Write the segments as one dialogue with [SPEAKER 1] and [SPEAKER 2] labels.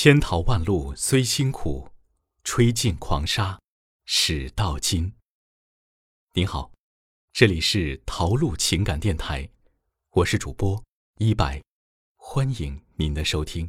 [SPEAKER 1] 千淘万漉虽辛苦，吹尽狂沙始到金。您好，这里是陶路情感电台，我是主播一白，欢迎您的收听。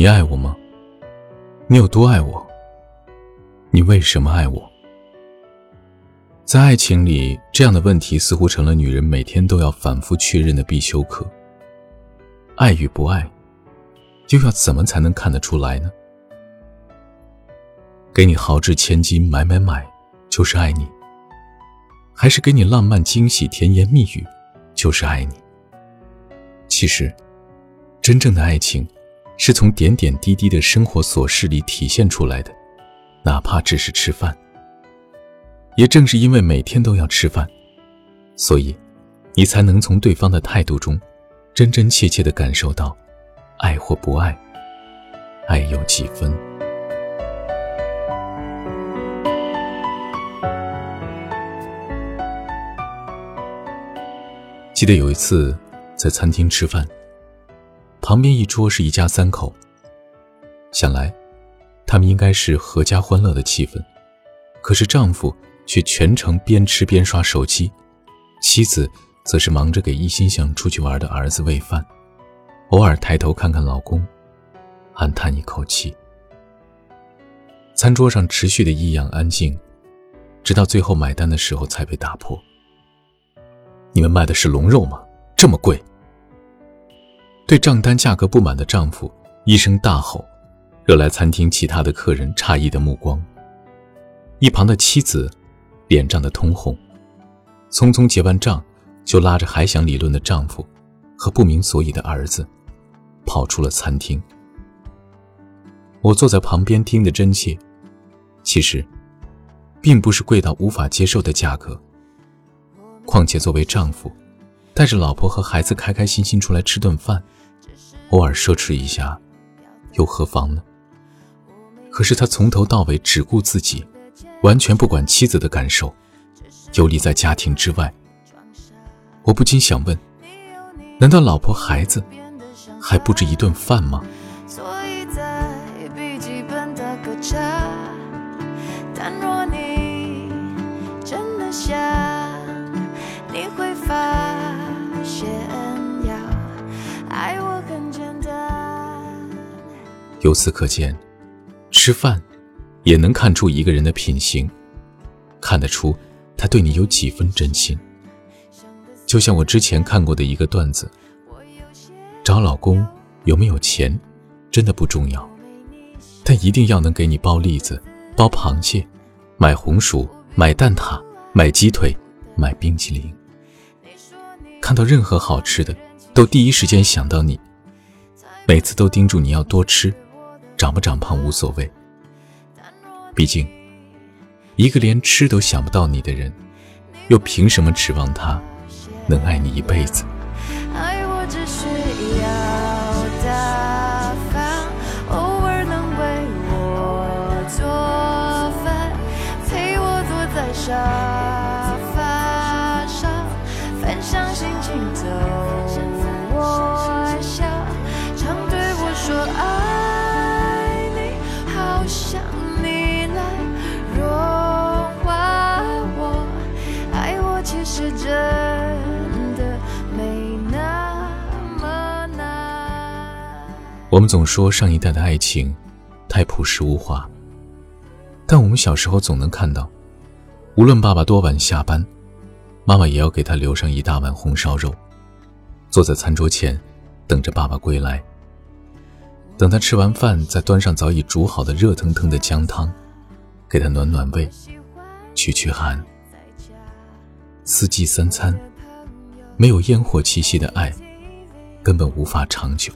[SPEAKER 1] 你爱我吗？你有多爱我？你为什么爱我？在爱情里，这样的问题似乎成了女人每天都要反复确认的必修课。爱与不爱，又要怎么才能看得出来呢？给你豪掷千金买买买，就是爱你；还是给你浪漫惊喜甜言蜜语，就是爱你？其实，真正的爱情。是从点点滴滴的生活琐事里体现出来的，哪怕只是吃饭。也正是因为每天都要吃饭，所以，你才能从对方的态度中，真真切切的感受到，爱或不爱，爱有几分。记得有一次在餐厅吃饭。旁边一桌是一家三口，想来，他们应该是阖家欢乐的气氛。可是丈夫却全程边吃边刷手机，妻子则是忙着给一心想出去玩的儿子喂饭，偶尔抬头看看老公，暗叹一口气。餐桌上持续的异样安静，直到最后买单的时候才被打破。你们卖的是龙肉吗？这么贵！对账单价格不满的丈夫一声大吼，惹来餐厅其他的客人诧异的目光。一旁的妻子脸涨得通红，匆匆结完账，就拉着还想理论的丈夫和不明所以的儿子跑出了餐厅。我坐在旁边听得真切，其实并不是贵到无法接受的价格。况且作为丈夫，带着老婆和孩子开开心心出来吃顿饭。偶尔奢侈一下，又何妨呢？可是他从头到尾只顾自己，完全不管妻子的感受，游离在家庭之外。我不禁想问：难道老婆孩子还不止一顿饭吗？但若你真的想，由此可见，吃饭也能看出一个人的品行，看得出他对你有几分真心。就像我之前看过的一个段子：找老公有没有钱，真的不重要，但一定要能给你包栗子、包螃蟹、买红薯、买蛋挞、买鸡腿、买冰淇淋。看到任何好吃的，都第一时间想到你，每次都叮嘱你要多吃。长不长胖无所谓，毕竟，一个连吃都想不到你的人，又凭什么指望他能爱你一辈子？我们总说上一代的爱情太朴实无华，但我们小时候总能看到，无论爸爸多晚下班，妈妈也要给他留上一大碗红烧肉，坐在餐桌前等着爸爸归来。等他吃完饭，再端上早已煮好的热腾腾的姜汤，给他暖暖胃，驱驱寒。四季三餐，没有烟火气息的爱，根本无法长久。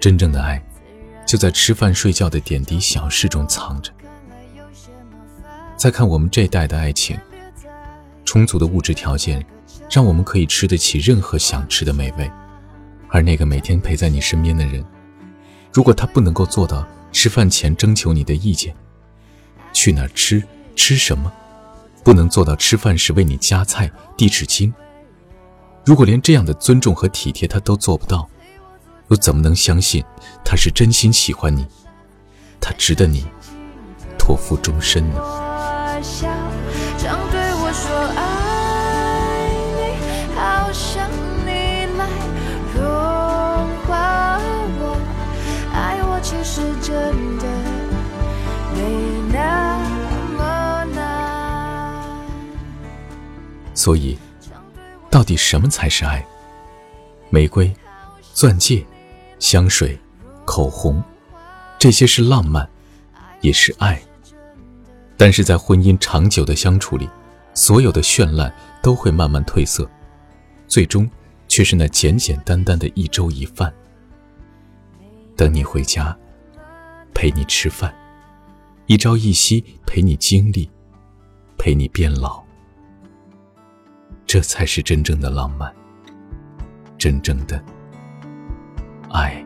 [SPEAKER 1] 真正的爱，就在吃饭睡觉的点滴小事中藏着。再看我们这代的爱情，充足的物质条件，让我们可以吃得起任何想吃的美味，而那个每天陪在你身边的人，如果他不能够做到吃饭前征求你的意见，去哪吃，吃什么，不能做到吃饭时为你夹菜、递纸巾，如果连这样的尊重和体贴他都做不到，又怎么能相信他是真心喜欢你，他值得你托付终身呢？所以，到底什么才是爱？玫瑰、钻戒、香水、口红，这些是浪漫，也是爱。但是在婚姻长久的相处里，所有的绚烂都会慢慢褪色，最终却是那简简单单的一粥一饭。等你回家，陪你吃饭，一朝一夕陪你经历，陪你变老。这才是真正的浪漫，真正的爱。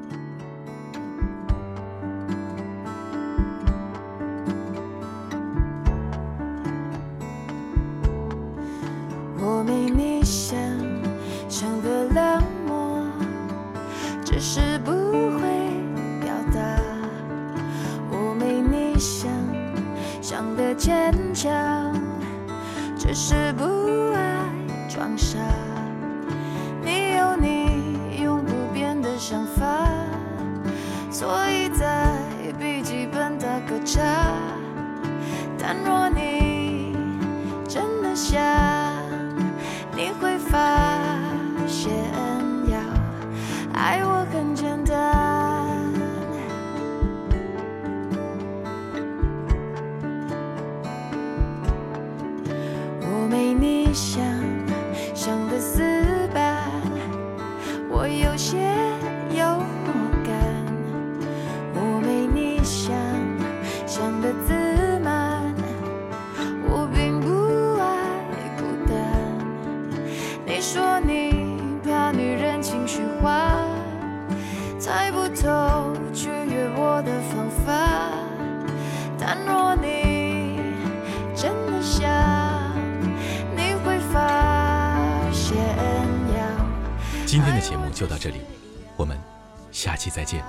[SPEAKER 2] 我没你想象的冷漠，只是不会表达；我没你想象的坚强，只是不爱。装傻，想想的死板，我有些幽默感，我没你想想的自。
[SPEAKER 1] 今天的节目就到这里，我们下期再见。